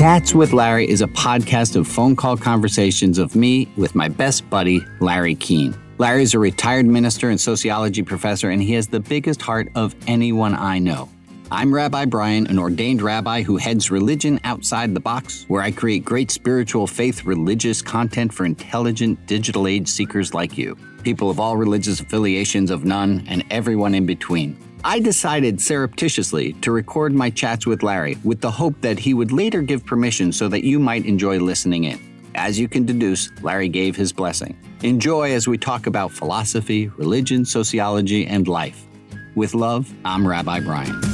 Chats with Larry is a podcast of phone call conversations of me with my best buddy, Larry Keene. Larry is a retired minister and sociology professor, and he has the biggest heart of anyone I know. I'm Rabbi Brian, an ordained rabbi who heads Religion Outside the Box, where I create great spiritual faith religious content for intelligent digital age seekers like you, people of all religious affiliations of none, and everyone in between. I decided surreptitiously to record my chats with Larry with the hope that he would later give permission so that you might enjoy listening in. As you can deduce, Larry gave his blessing. Enjoy as we talk about philosophy, religion, sociology, and life. With love, I'm Rabbi Brian.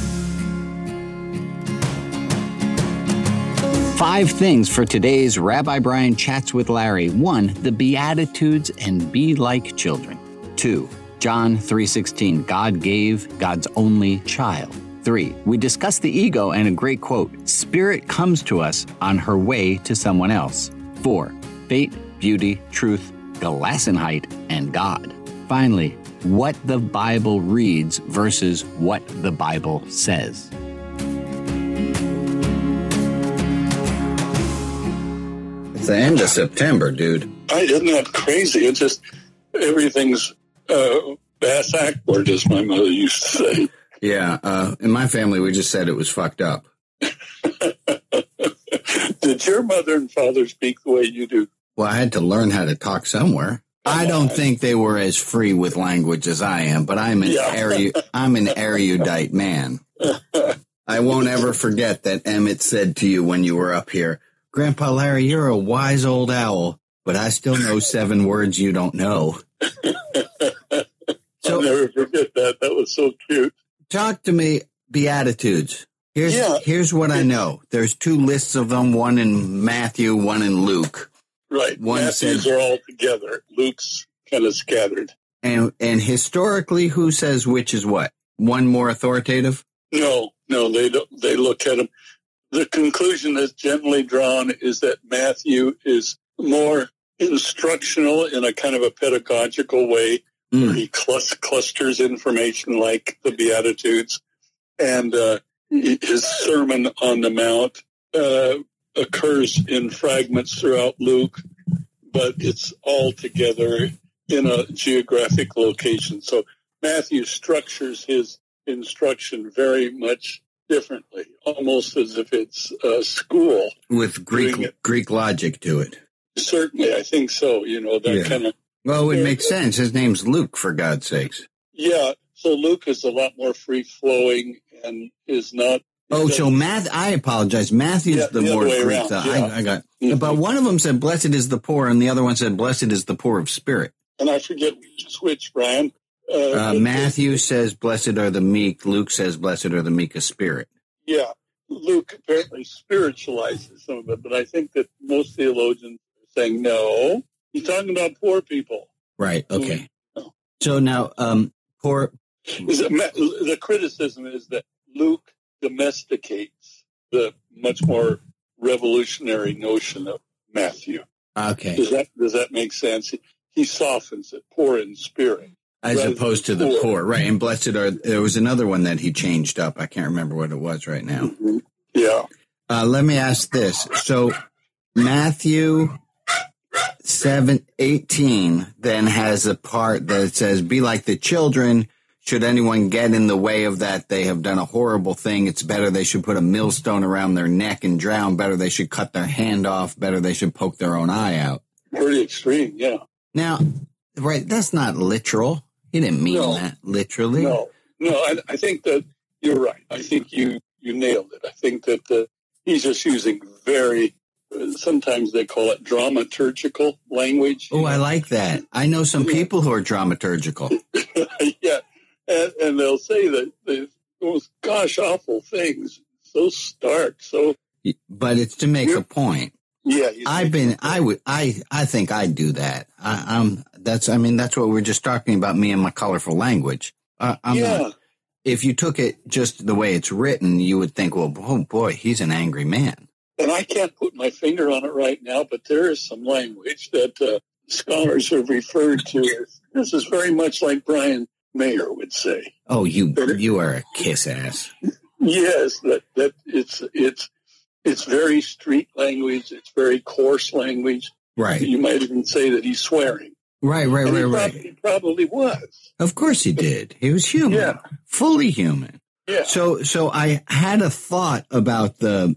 Five things for today's Rabbi Brian Chats with Larry. One, the Beatitudes and be like children. Two, John 3:16, God gave God's only child. 3. We discuss the ego and a great quote, Spirit comes to us on her way to someone else. 4. Fate, beauty, truth, Gelassenheit, and God. Finally, what the Bible reads versus what the Bible says. The end of September, dude. I, isn't that crazy? It's just everything's uh, bass backward, as my mother used to say. Yeah, uh, in my family, we just said it was fucked up. Did your mother and father speak the way you do? Well, I had to learn how to talk somewhere. I don't think they were as free with language as I am, but I'm an Yeah. eru- I'm an erudite man. I won't ever forget that Emmett said to you when you were up here, Grandpa Larry, you're a wise old owl, but I still know seven words you don't know. I'll So never forget that. That was so cute. talk to me beatitudes. Here's Yeah. here's what I know. There's two lists of them, one in Matthew, one in Luke. Right. One Matthews said- are all together. Luke's kind of scattered. And and historically who says which is what? One more authoritative? No, no, they don't. They look at them. The conclusion that's generally drawn is that Matthew is more instructional in a kind of a pedagogical way. Mm. He clus- clusters information like the Beatitudes, and uh, his Sermon on the Mount uh, occurs in fragments throughout Luke, but it's all together in a geographic location. So Matthew structures his instruction very much differently, almost as if it's a school. With Greek. Greek logic to it. Certainly, I think so. You know that Yeah. kind of Well, it makes sense. His name's Luke, for God's sakes. yeah. So Luke is a lot more free flowing and is not. Oh, so Math, I apologize. Matthew's Yeah, the, the more Greek. yeah. I, I got, Mhm. but one of them said, "Blessed is the poor," and the other one said, "Blessed is the poor of spirit." and I forget which is which, Brian. Uh, Uh, Matthew says, "Blessed are the meek." Luke says, "Blessed are the meek of spirit." Yeah, Luke apparently spiritualizes some of it, but I think that most theologians are saying no. He's talking about poor people. Right. Okay. So now, um, poor. The criticism is that Luke domesticates the much more revolutionary notion of Matthew. Okay. Does that does that make sense? He softens it, poor in spirit. As rather opposed to the poor. poor, right? And blessed are. There was another one that he changed up. I can't remember what it was right now. Yeah, Uh, let me ask this. So Matthew 7, 18 then has a part that says, be like the children. Should anyone get in the way of that, they have done a horrible thing. It's better they should put a millstone around their neck and drown. Better they should cut their hand off. Better they should poke their own eye out. pretty extreme. Yeah, Now, right, that's not literal. He didn't mean No. that literally. no, no. I, I think that you're right. I think you you nailed it. I think that uh, he's just using very. uh, Sometimes they call it dramaturgical language. Oh, I like that. I know some people who are dramaturgical. yeah, and, and they'll say that the most gosh awful things, so stark, so but it's to make a point. Yeah. I've been, I would, I, I think I do that. I, I'm, that's, I mean, that's what we're just talking about. Me and my colorful language. Uh, I'm yeah, not, if you took it just the way it's written, you would think, well, oh boy, he's an angry man. and I can't put my finger on it right now, but there is some language that uh, scholars have referred to. as This is very much like Brian Mayer would say. Oh, you, you are a kiss ass. Yes, that that it's it's it's very street language. It's very coarse language. Right. You might even say that he's swearing. Right, right, And right, he, right. probably, he probably was. Of course he did. He was human. Yeah. Fully human. Yeah. So, so I had a thought about the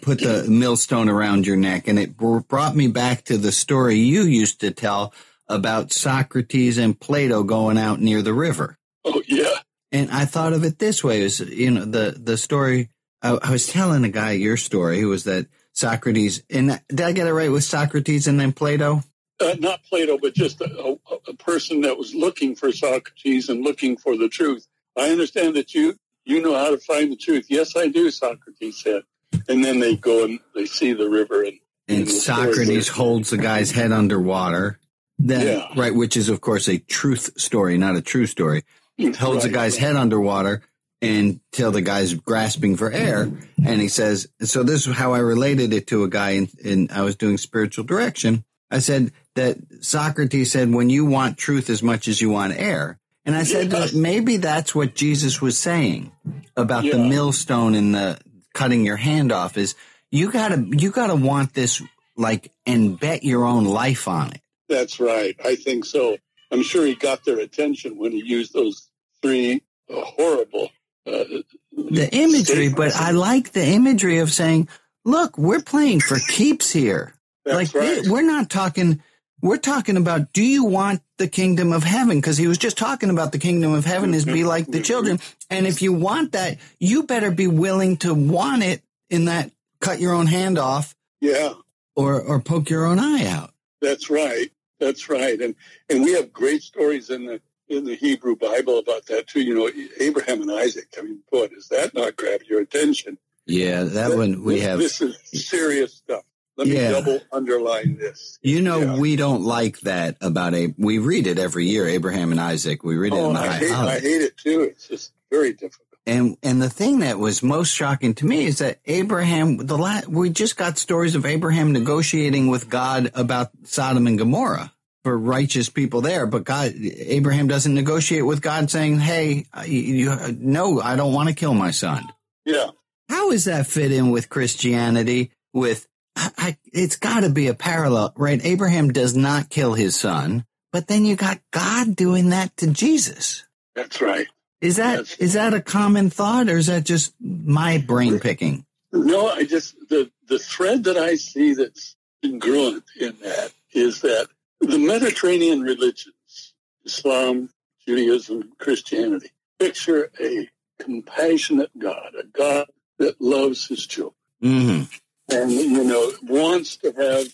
put the millstone around your neck, and it brought me back to the story you used to tell about Socrates and Plato going out near the river. Oh, yeah. And I thought of it this way: is you know the the story I, I was telling a guy your story who was that Socrates and did I get it right with Socrates and then Plato? Uh, not Plato, but just a, a, a person that was looking for Socrates and looking for the truth. I understand that you you know how to find the truth. Yes, I do. Socrates said, and then they go and they see the river and And the Socrates holds the guy's head underwater. Then, Yeah. right, which is of course a truth story, not a true story. holds the Right. guy's head underwater until the guy's grasping for air. And he says, so this is how I related it to a guy in, in I was doing spiritual direction. I said that Socrates said, when you want truth as much as you want air. And I said, Yes. maybe that's what Jesus was saying about the millstone and the cutting your hand off is you gotta, you gotta want this like and bet your own life on it. That's right. I think so. I'm sure he got their attention when he used those three uh, horrible. The imagery, but I like the imagery of saying, look, we're playing for keeps here. That's like right. we're not talking we're talking about do you want the kingdom of heaven because he was just talking about the kingdom of heaven is be mm-hmm. like the children and if you want that you better be willing to want it in that cut your own hand off yeah, or or poke your own eye out that's right. That's right. And and we have great stories in the in the Hebrew Bible about that too. You know, Abraham and Isaac. I mean, boy, does that not grab your attention? yeah that one we This- have This is serious stuff. Let me Yeah. double underline this. you know Yeah. we don't like that about a we read it every year abraham and isaac we read it Oh, in the I hate, I hate it too. It's just very difficult. And and the thing that was most shocking to me is that Abraham the la- we just got stories of Abraham negotiating with God about Sodom and Gomorrah for righteous people there, but God Abraham doesn't negotiate with God saying, "Hey, you, you, no, I don't want to kill my son." Yeah. How does that fit in with Christianity? With I, I, it's got to be a parallel, right? Abraham does not kill his son, but then you got God doing that to Jesus. That's right. Is that Yes. is that a common thought, or is that just my brain picking? No, I just the the thread that I see that's congruent in that is that the Mediterranean religions, Islam, Judaism, Christianity, picture a compassionate God, a God that loves his children hmm and you know wants to have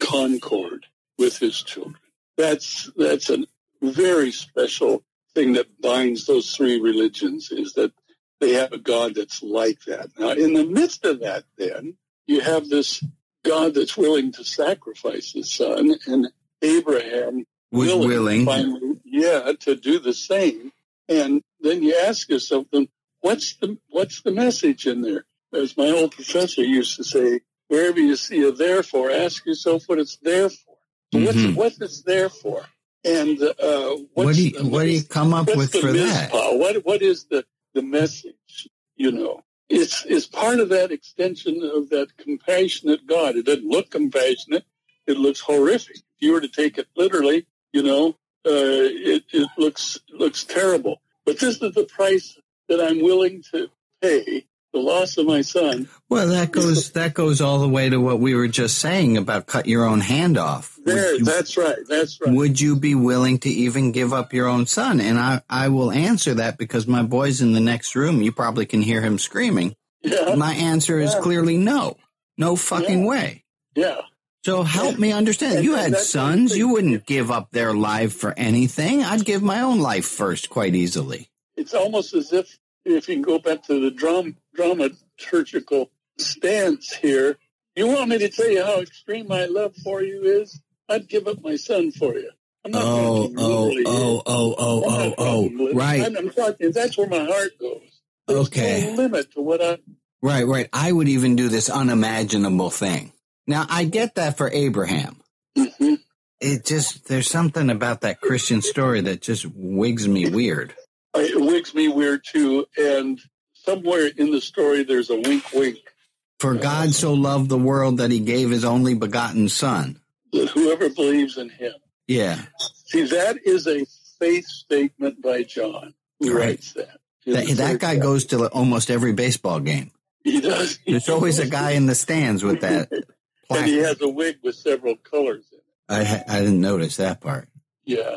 concord with his children. That's that's a very special thing that binds those three religions is that they have a God that's like that. Now, in the midst of that, then you have this God that's willing to sacrifice his son, and Abraham Was willing. finally, yeah, to do the same. And then you ask yourself, then what's the what's the message in there? As my old professor used to say, wherever you see a therefore, ask yourself what it's there for. So Mhm. What's what it's there for? And uh, what's, What do you what do you come up with for that? What what is the the message? You know, it's it's part of that extension of that compassionate God. It doesn't look compassionate; it looks horrific. If you were to take it literally, you know, uh, it it looks looks terrible. But this is the price that I'm willing to pay: the loss of my son. Well, that goes that goes all the way to what we were just saying about cut your own hand off. There, you, that's right. That's right. would you be willing to even give up your own son? And I I will answer that because my boy's in the next room. You probably can hear him screaming. Yeah, My answer is Yeah. clearly no, no fucking Yeah. way. yeah. So help me understand. You had sons. You wouldn't give up their life for anything. I'd give my own life first quite easily. it's almost as if if you can go back to the drum dramaturgical stance here, you want me to tell you how extreme my love for you is? I'd give up my son for you. I'm not Oh, oh, literally oh, oh, oh, I'm oh, oh, right. I'm, I'm talking. That's where my heart goes. There's Okay. no limit to what I. Right, right. I would even do this unimaginable thing. Now, I get that for Abraham. Mhm. It just, there's something about that Christian story that just wigs me weird. It wigs me weird too. And somewhere in the story, there's a wink, wink For God so loved the world that he gave his only begotten son. That whoever believes in him. Yeah. See, that is a faith statement by John who Right. writes that. That, that guy goes to almost every baseball game. He does. There's always a guy in the stands with that. and he has a wig with several colors in it. I, ha- I didn't notice that part. Yeah.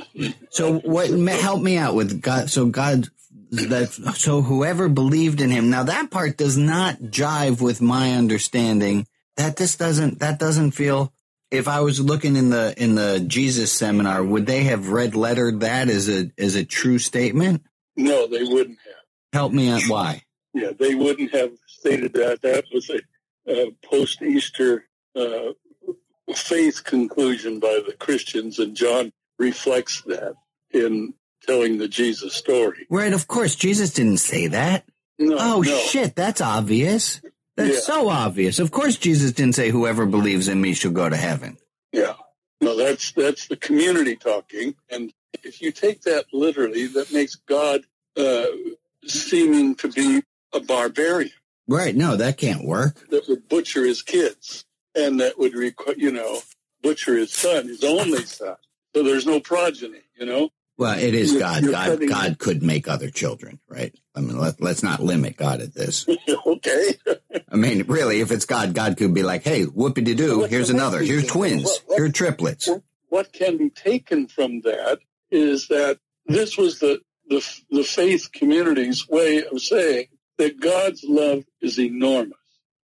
So what? Help me out with God. So God, that so whoever believed in Him. Now that part does not jive with my understanding. That just doesn't. That doesn't feel. If I was looking in the in the Jesus seminar, would they have red lettered that as a as a true statement? No, they wouldn't have. Help me out. Why? Yeah, they wouldn't have stated that. That was a uh, post Easter uh, faith conclusion by the Christians, and John reflects that in telling the Jesus story. Right. Of course, Jesus didn't say that. No, Oh no. shit, that's obvious. That's Yeah. so obvious. Of course, Jesus didn't say whoever believes in me shall go to heaven. Yeah. No, that's that's the community talking, and if you take that literally, that makes God uh, seeming to be a barbarian Right. No, that can't work. that would butcher his kids and that would, require, you know, butcher his son, his only son. So there's no progeny, you know. Well, it is You're- God. you're God, cutting- God could make other children, right? I mean, let, let's not limit God at this. okay. I mean, really, if it's God, God could be like, hey, whoopie de doo, here's another. Here's twins. What- what- Here triplets. what can be taken from that is that this was the, the, the faith community's way of saying that God's love is enormous.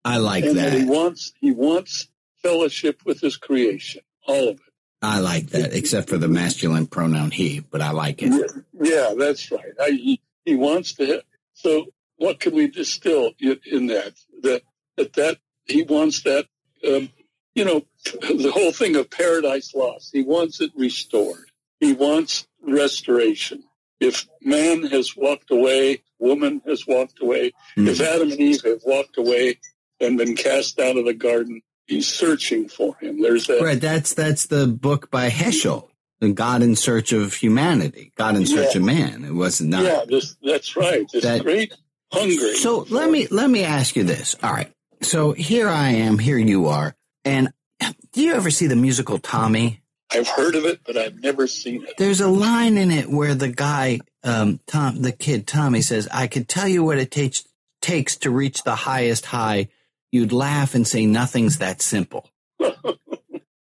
I like and that he wants he wants fellowship with his creation, all of it. I like that, except for the masculine pronoun he, but I like it. Yeah, yeah that's right. I, he, he wants to. So, what can we distill in, in that? That that that he wants that. Um, you know, the whole thing of paradise lost. He wants it restored. He wants restoration. If man has walked away, woman has walked away. Hmm. If Adam and Eve have walked away and been cast out of the garden, he's searching for him. There's that. Right. That's that's the book by Heschel, the God in Search of Humanity, God in Search Yeah. of Man. It was not. Yeah, this, that's right. This That- great hungry. So let me let me ask you this. All right. So here I am, here you are, and do you ever see the musical Tommy? I've heard of it, but I've never seen it. There's a line in it where the guy, um, Tom, the kid Tommy says, "I could tell you what it takes takes to reach the highest high." You'd laugh and say, "Nothing's that simple."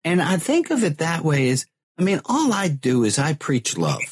And I think of it that way is, I mean, all I do is I preach love.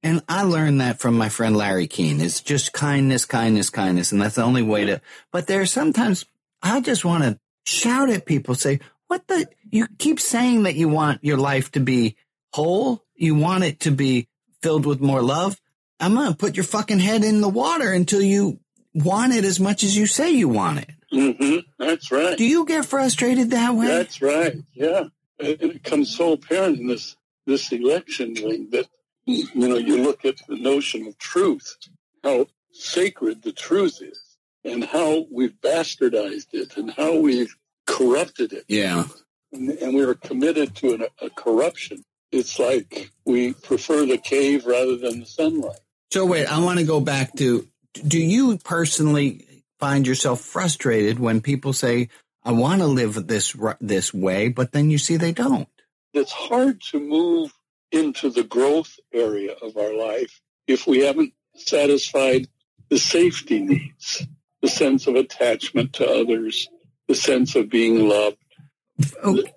And I learned that from my friend Larry Keene. It's just kindness, kindness, kindness. And that's the only way to, but there are sometimes I just want to shout at people, say, what the, you keep saying that you want your life to be whole. You want it to be filled with more love. I'm going to put your fucking head in the water until you want it as much as you say you want it. Hmm That's right. Do you get frustrated that way? That's right. Yeah, and it becomes so apparent in this this election thing that you know you look at the notion of truth, how sacred the truth is, and how we've bastardized it, and how we've corrupted it, yeah. and, and we're committed to an, a corruption. It's like we prefer the cave rather than the sunlight. So wait, I want to go back to do you personally find yourself frustrated when people say I want to live this this way but then you see they don't? it's hard to move into the growth area of our life if we haven't satisfied the safety needs, the sense of attachment to others, the sense of being loved.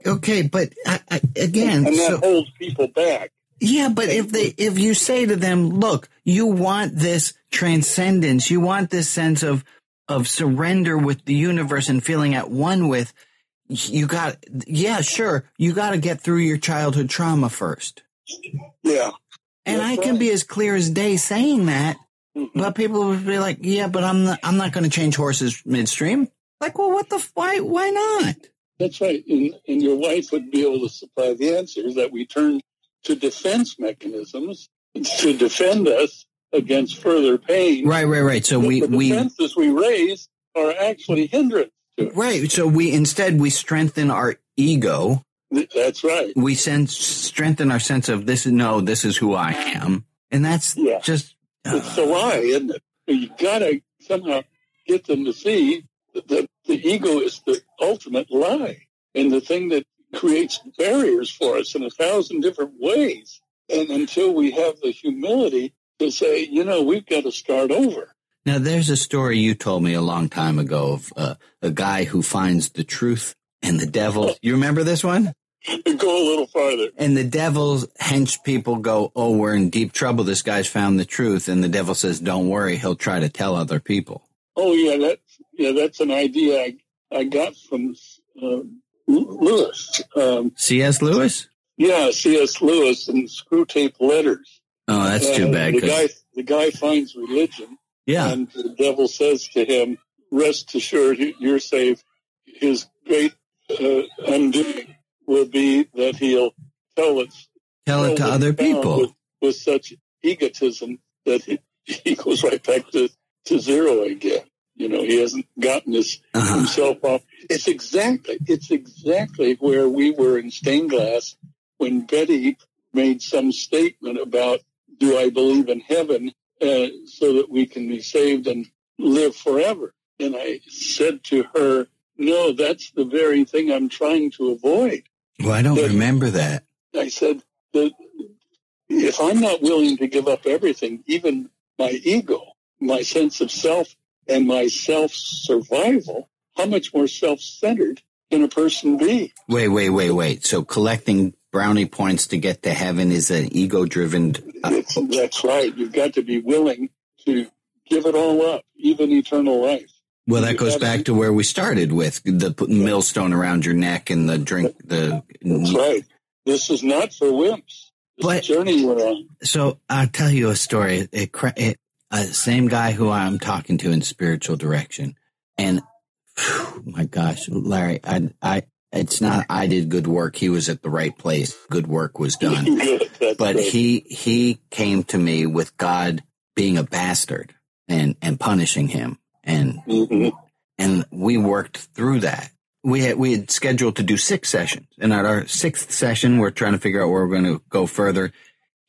Okay, but I, I, again, And that so, holds people back. yeah, but if they if you say to them, "Look, you want this transcendence, you want this sense of of surrender with the universe and feeling at one with," you got yeah, sure, you got to get through your childhood trauma first. Yeah. And I can right. be as clear as day saying that, Mhm. but people would be like, "Yeah, but I'm not. I'm not going to change horses midstream." Like, well, what the? Why? Why not? That's right. And, and your wife would be able to supply the answers that we turn to defense mechanisms to defend us against further pain. Right, right, right. So But we the we defenses we raise are actually hindrance to it. right. So we instead we strengthen our ego. That's right. We sense strengthen our sense of this is no, this is who I am, and that's Yeah. just. It's a lie, isn't it? You gotta somehow get them to see that the ego is the ultimate lie and the thing that creates barriers for us in a thousand different ways. And until we have the humility to say, you know, we've got to start over. Now, there's a story you told me a long time ago of uh, a guy who finds the truth and the devil. You remember this one? Go a little farther. And the devil's hench people go, Oh, we're in deep trouble. This guy's found the truth. And the devil says, Don't worry. He'll try to tell other people. Oh, yeah. That, yeah, that's an idea I, I got from uh, Lewis. Um, C.S. Lewis? Yeah, C.S. Lewis and Screwtape Letters. Oh, that's too bad. The guy, the guy finds religion. Yeah. And the devil says to him, Rest assured, you're safe. His great uh, undoing will be that he'll tell it, tell it to other people with, with, such egotism that he, he goes right back to, to zero again. You know, he hasn't gotten his uh-huh. himself off. It's exactly, it's exactly where we were in stained glass when Betty made some statement about, do I believe in heaven uh, so that we can be saved and live forever? And I said to her, no, that's the very thing I'm trying to avoid. Well, I don't that, remember that. I said that if I'm not willing to give up everything, even my ego, my sense of self, and my self survival, how much more self centered can a person be? Wait, wait, wait, wait. So collecting brownie points to get to heaven is an ego driven. Uh, that's right. You've got to be willing to give it all up, even eternal life. Well, that goes back to where we started with the millstone around your neck and the drink. The that's right. This is not for wimps. This but, journey we're on. So I'll tell you a story. It, it, uh, same guy who I'm talking to in spiritual direction, and whew, my gosh, Larry, I, I, it's not I did good work. He was at the right place. Good work was done. but he he came to me with God being a bastard and and punishing him and mm-hmm. and we worked through that. We had we had scheduled to do six sessions, and at our sixth session, we're trying to figure out where we're going to go further.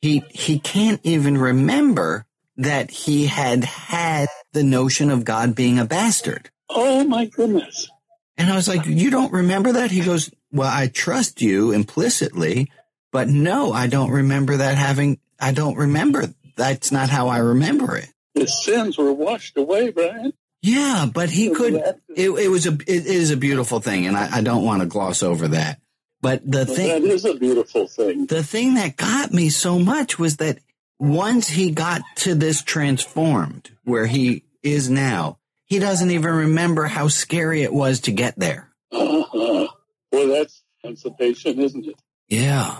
He he can't even remember that he had had the notion of God being a bastard. Oh my goodness! And I was like, "You don't remember that?" He goes, "Well, I trust you implicitly, but no, I don't remember that having. I don't remember. That's not how I remember it." His sins were washed away, Brian. Yeah, but he could. It, it was a. It is a beautiful thing, and I, I don't want to gloss over that. But the well, thing that is a beautiful thing. The thing that got me so much was that once he got to this transformed where he is now, he doesn't even remember how scary it was to get there. Uh-huh. Well, that's emancipation, isn't it? Yeah.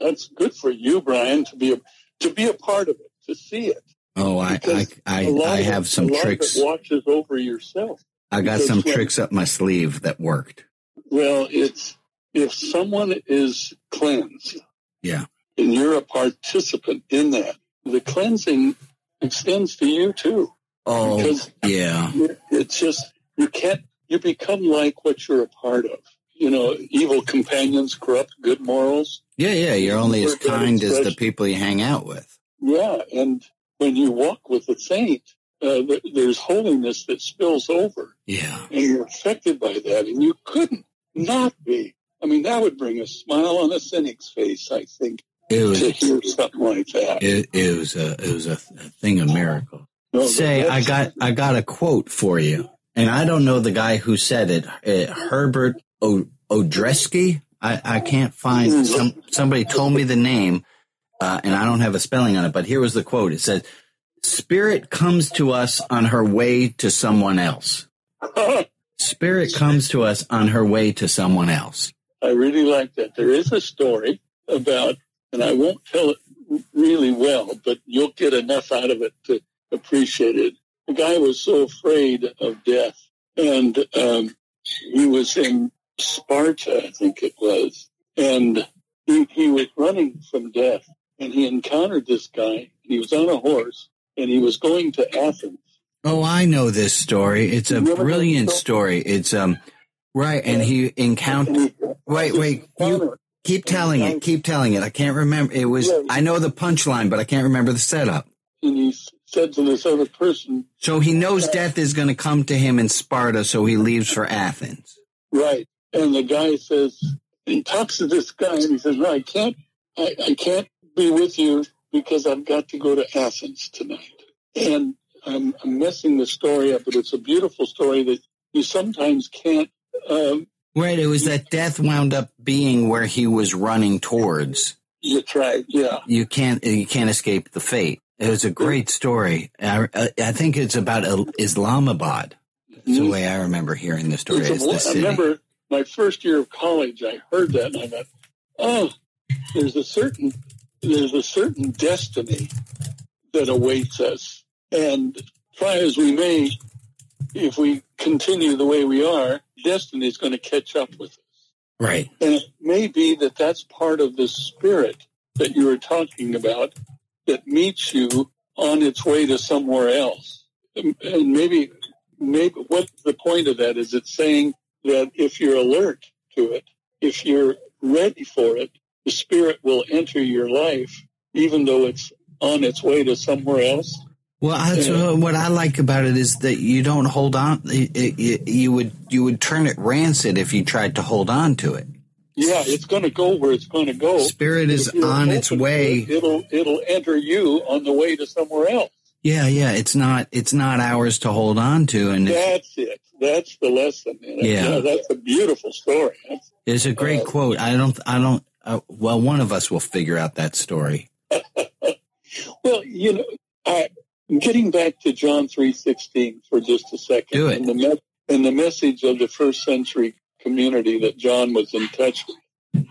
That's good for you, Brian, to be a, to be a part of it, to see it. Oh, I I I, I have some tricks. watches over yourself. I got some when, tricks up my sleeve that worked. Well, it's if someone is cleansed, yeah, and you're a participant in that, the cleansing extends to you too. Oh, because yeah. It's just you can't. You become like what you're a part of. You know, evil companions corrupt good morals. Yeah, yeah. You're only as kind as the people you hang out with. Yeah, and when you walk with a saint, uh, there's holiness that spills over. Yeah. And you're affected by that, and you couldn't not be. I mean, that would bring a smile on a cynic's face, I think, it was, to hear something like that. It, it was a it was a, a thing of miracle. No, Say, I got I got a quote for you, and I don't know the guy who said it. Uh, Herbert o- Odreski. I, I can't find mm-hmm. some. Somebody told me the name, uh, and I don't have a spelling on it, but here was the quote. It says, Spirit comes to us on her way to someone else. Spirit comes to us on her way to someone else. I really like that. There is a story about, and I won't tell it really well, but you'll get enough out of it to appreciate it. The guy was so afraid of death, and um, he was in Sparta, I think it was, and he, he was running from death and he encountered this guy. He was on a horse, and he was going to Athens. Oh, I know this story. It's a brilliant story. It's um right, and he encountered. Wait, wait. You keep telling it. Keep telling it. I can't remember. It was. I know the punchline, but I can't remember the setup. And he said to this other person, So he knows death is going to come to him in Sparta, so he leaves for Athens. right. And the guy says, he talks to this guy and he says, no, I can't, I, I can't be with you because I've got to go to Athens tonight. And I'm, I'm messing the story up, but it's a beautiful story that you sometimes can't, um, Right. It was that death wound up being where he was running towards. you try, yeah. You can't, you can't escape the fate. It was a great story. I, I think it's about Islamabad. That's the mm-hmm. way I remember hearing the story. It's a- I remember my first year of college, I heard that and I thought, oh, there's a certain there's a certain destiny that awaits us. And try as we may, if we continue the way we are, destiny is going to catch up with us. Right. And it may be that that's part of the spirit that you were talking about that meets you on its way to somewhere else. And maybe, maybe what the point of that is it's saying that if you're alert to it, if you're ready for it, the spirit will enter your life, even though it's on its way to somewhere else. Well, that's uh, what I like about it is that you don't hold on. It, it, you would you would turn it rancid if you tried to hold on to it. Yeah, it's going to go where it's going to go. Spirit is on its way. it, It'll it'll enter you on the way to somewhere else. Yeah, yeah. It's not it's not ours to hold on to, and That's it. That's the lesson. it. Yeah. that's a beautiful story. That's, it's a great Uh, quote. I don't I don't. Uh, well, one of us will figure out that story. well, you know, I, getting back to John three sixteen for just a second, Do it. And the, me- and the message of the first century community that John was in touch with.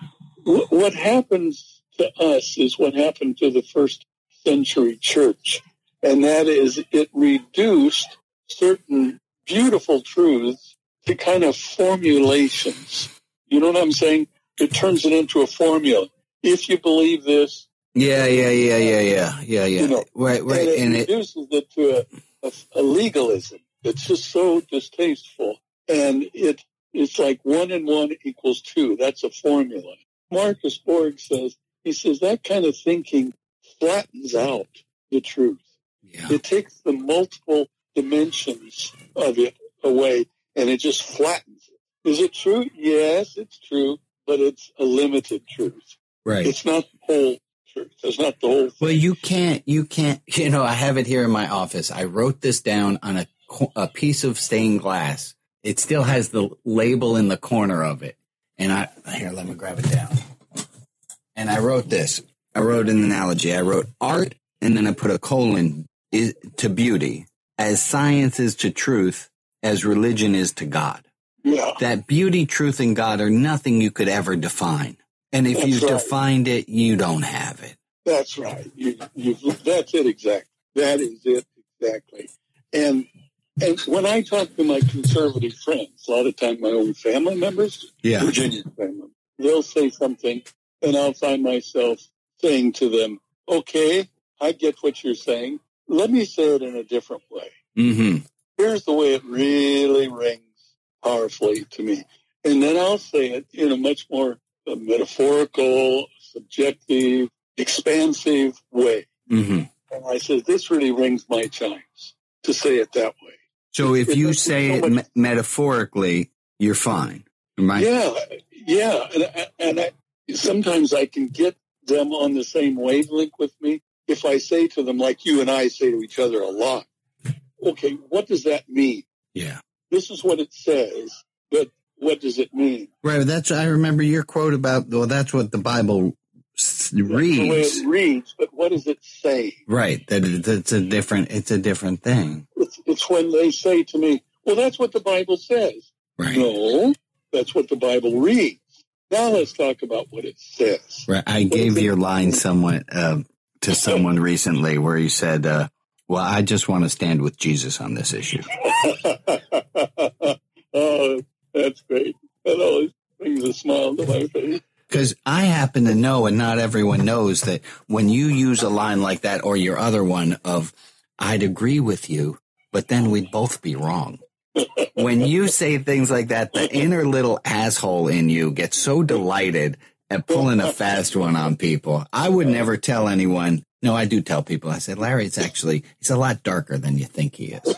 What happens to us is what happened to the first century church, and that is it reduced certain beautiful truths to kind of formulations. You know what I'm saying? It turns it into a formula. If you believe this, Yeah, yeah, yeah, yeah, yeah, yeah, yeah. You know, right, right. and it And it, reduces it to a, a, a legalism. It's just so distasteful, and it it's like one and one equals two. That's a formula. Marcus Borg says he says that kind of thinking flattens out the truth. yeah. It takes the multiple dimensions of it away, and it just flattens it. Is it true? Yes, it's true, but it's a limited truth. right. It's not the whole truth. It's not the whole thing. Well, you can't, you can't, you know, I have it here in my office. I wrote this down on a, a piece of stained glass. It still has the label in the corner of it. And I, here, let me grab it down. And I wrote this. I wrote an analogy. I wrote art and then I put a colon is, to beauty as science is to truth, as religion is to God. yeah. That beauty, truth, and God are nothing you could ever define. And if That's you right. defined it, you don't have it. That's right. You, you, that's it exactly. That is it exactly. And and when I talk to my conservative friends, a lot of time my own family members, Yeah. Virginia family, they'll say something, and I'll find myself saying to them, "Okay, I get what you're saying. Let me say it in a different way. Mm-hmm. Here's the way it really rings powerfully to me." And then I'll say it in a much more uh, metaphorical, subjective, expansive way. Mm-hmm. And I said, this really rings my chimes to say it that way. So if you say so it me- metaphorically, you're fine, right? Yeah, yeah. And, and I, sometimes I can get them on the same wavelength with me if I say to them, like you and I say to each other a lot, okay, what does that mean? Yeah. This is what it says, but what does it mean? Right. That's I remember your quote about. Well, that's what the Bible s- That's the way reads. it reads, but what does it say? Right. That it's a different. It's a different thing. It's, it's when they say to me, well, that's what the Bible says. Right. No, that's what the Bible reads. Now let's talk about what it says. Right. I gave your line somewhat uh, to someone recently where you said, uh, "Well, I just want to stand with Jesus on this issue." oh, that's great. That always brings a smile to my face. Because I happen to know, and not everyone knows, that when you use a line like that or your other one of, I'd agree with you, but then we'd both be wrong. when you say things like that, the inner little asshole in you gets so delighted at pulling a fast one on people. I would never tell anyone No, I do tell people. I say, Larry, it's actually he's a lot darker than you think he is.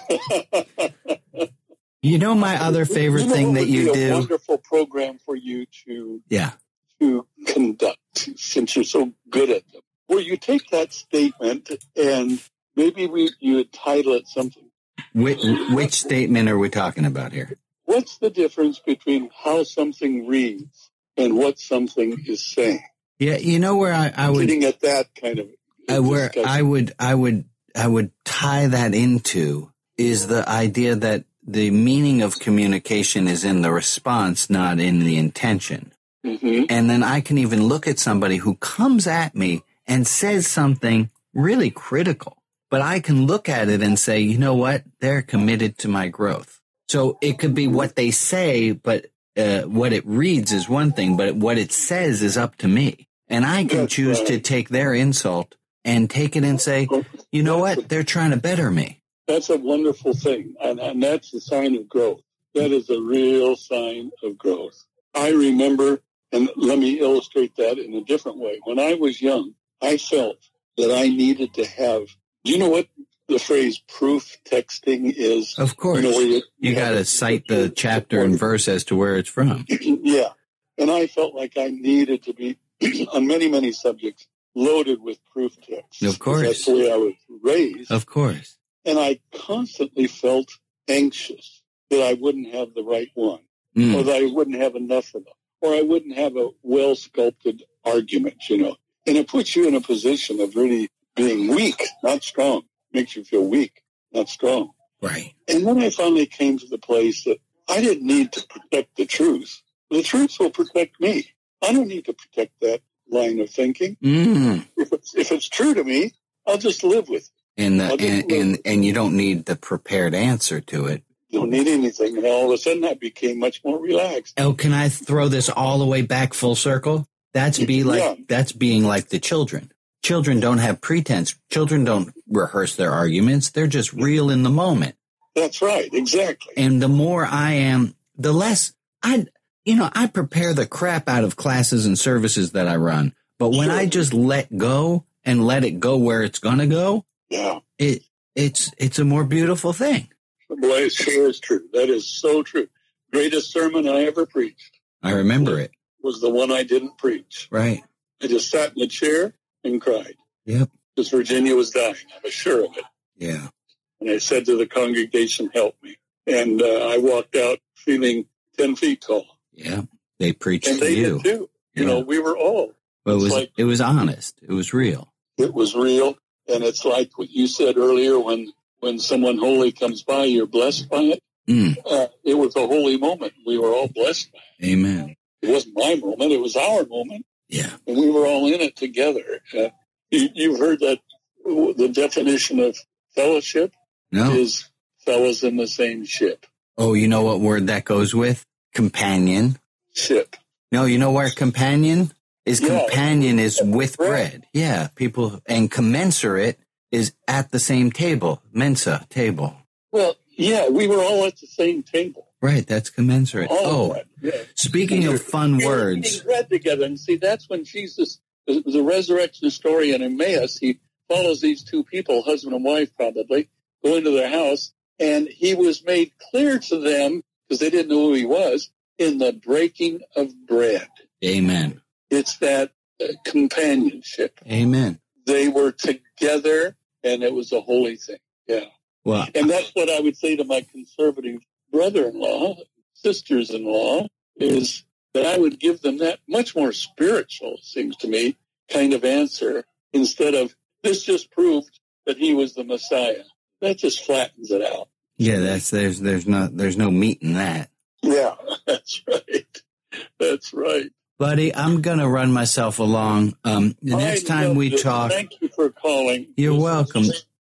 you know, my other favorite You know thing that you do. wonderful program for you to Yeah. To conduct since you're so good at them. Where you take that statement and maybe we you would title it something. Which, which statement are we talking about here? What's the difference between how something reads and what something is saying? Yeah, you know where I, I would Getting at that kind of uh, where. I would I would I would tie that into is the idea that the meaning of communication is in the response, not in the intention. Mhm. And then I can even look at somebody who comes at me and says something really critical, but I can look at it and say, you know what? They're committed to my growth. So it could be what they say, but uh, what it reads is one thing, but what it says is up to me. And I can That's choose right. to take their insult and take it and say, you know what? They're trying to better me. That's a wonderful thing, and, and that's a sign of growth. That is a real sign of growth. I remember, and let me illustrate that in a different way. When I was young, I felt that I needed to have. Do you know what the phrase proof texting is? Of course. You know, you, You got to cite the chapter and verse as to where it's from. yeah. And I felt like I needed to be, on many, many subjects, loaded with proof texts. Of course. That's the way I was raised. Of course. And I constantly felt anxious that I wouldn't have the right one, Mm. or that I wouldn't have enough of them, or I wouldn't have a well sculpted argument, you know. And it puts you in a position of really being weak, not strong. Makes you feel weak, not strong. Right. And then I finally came to the place that I didn't need to protect the truth. The truth will protect me. I don't need to protect that line of thinking. Mm. If it's, if it's true to me, I'll just live with it. And, the, and, and, and you don't need the prepared answer to it. Don't need anything. And all of a sudden I became much more relaxed. Oh, can I throw this all the way back full circle? That's be like, Yeah. that's being like the children. Children don't have pretense. Children don't rehearse their arguments. They're just real in the moment. That's right. Exactly. And the more I am, the less I, you know, I prepare the crap out of classes and services that I run. But when Sure. I just let go and let it go where it's going to go, Yeah. it, it's, it's a more beautiful thing. Boy, it sure is true. That is so true. Greatest sermon I ever preached I remember it. was the one I didn't preach. Right. I just sat in the chair and cried. Yep. Because Virginia was dying. I was sure of it. Yeah. And I said to the congregation, help me. And uh, I walked out feeling 10 feet tall. Yeah. They preached And to they you. did too. You Yeah. know, we were all. But it was, like- it was honest. It was real. It was real. And it's like what you said earlier when, when someone holy comes by, you're blessed by it. Mm. Uh, it was a holy moment. We were all blessed by Amen. it. It wasn't my moment. It was our moment. Yeah. And we were all in it together. Uh, you, you've heard that the definition of fellowship No. is fellows in the same ship. Oh, you know what word that goes with? Companion. Ship. No, you know where companion is? Yeah. Companion is with Bread. bread. Yeah. People and commensurate is at the same table. Mensa table. Well, yeah, we were all at the same table. Right. That's commensurate. All Oh. Yeah. speaking of fun We words. bread together, and see, that's when Jesus, the, the resurrection story in Emmaus, he follows these two people, husband and wife, probably, go into their house, and he was made clear to them because they didn't know who he was in the breaking of bread. Amen. It's that uh, companionship. Amen. They were together, and it was a holy thing. Yeah. Well, And that's what I would say to my conservative brother-in-law, sisters-in-law, is that I would give them that much more spiritual, seems to me, kind of answer instead of this just proved that he was the Messiah. That just flattens it out. yeah, that's, there's, there's not, there's no meat in that. Yeah, that's right. That's right. Buddy, I'm to run myself along. Um, the next I time we this. talk, Thank you for calling. You're This welcome.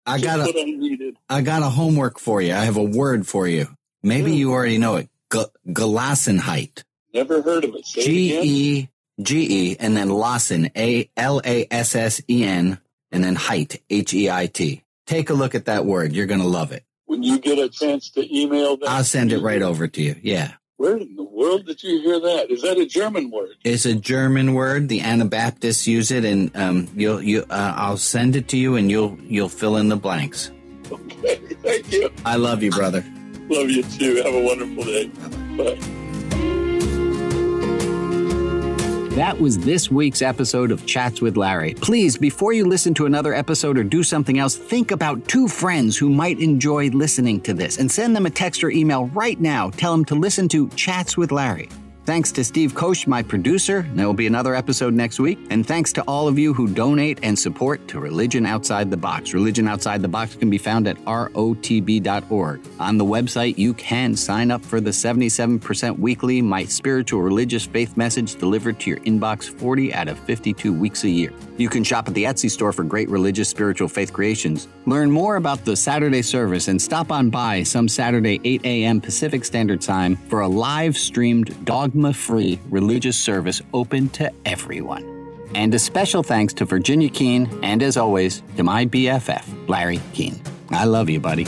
I got a, I got a homework for you. I have a word for you. Maybe you already know it. G- Gelassenheit. Never heard of it. Say G. E G E and then Lassen. A L A S S E N and then height. H E I T. Take a look at that word. You're to love it. When you get a chance to email that, I'll send it right over to you. Yeah. Where in the world did you hear that? Is that a German word? It's a German word. The Anabaptists use it, and um, you'll you uh, I'll send it to you, and you'll you'll fill in the blanks. Okay, thank you. I love you, brother. Love you too. Have a wonderful day. Bye. That was this week's episode of Chats with Larry. Please, before you listen to another episode or do something else, think about two friends who might enjoy listening to this and send them a text or email right now. Tell them to listen to Chats with Larry. Thanks to Steve Koch, my producer. There will be another episode next week. And thanks to all of you who donate and support to Religion Outside the Box. Religion Outside the Box can be found at rotb.org. On the website, you can sign up for the 77% weekly My Spiritual Religious Faith message delivered to your inbox 40 out of 52 weeks a year. You can shop at the Etsy store for great religious spiritual faith creations. Learn more about the Saturday service and stop on by some Saturday 8 a.m. Pacific Standard Time for a live streamed dogma free religious service open to everyone. And a special thanks to Virginia Keene and, as always, to my BFF, Larry Keene. I love you, buddy.